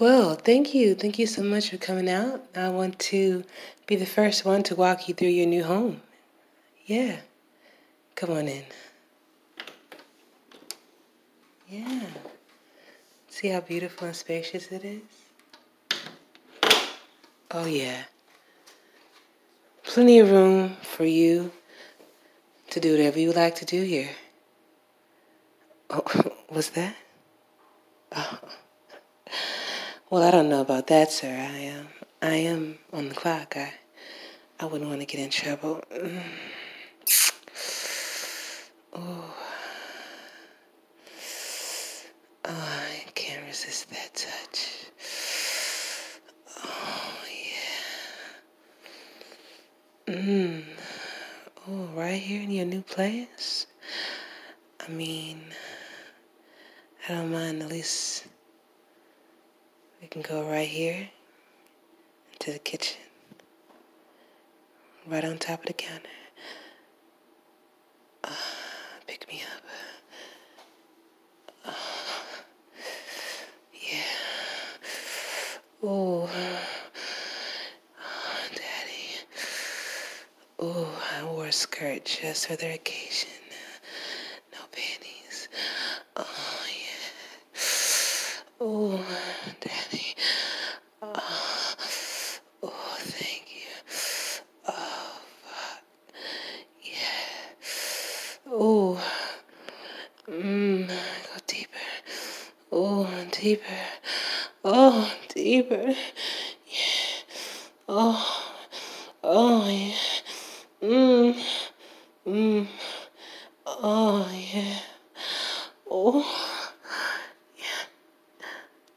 Well, thank you. Thank you so much for coming out. I want to be the first one to walk you through your new home. Yeah. Come on in. Yeah. See how beautiful and spacious it is? Oh, yeah. Plenty of room for you to do whatever you like to do here. Oh, what's that? Oh. Well, I don't know about that, sir. I am. I am on the clock. I. I wouldn't want to get in trouble. Oh. I can't resist that touch. Oh yeah. Mmm. Oh, right here in your new place. I mean, I don't mind. At least we can go right here into the kitchen, right on top of the counter. Uh, pick me up. Uh, yeah. Oh, Daddy. Oh, I wore a skirt just for the occasion. No panties. Oh, yeah. Oh, Mm, go deeper. Oh, deeper. Oh, deeper. Yeah. Oh, oh, yeah. Mm, mm. Oh, yeah. Oh.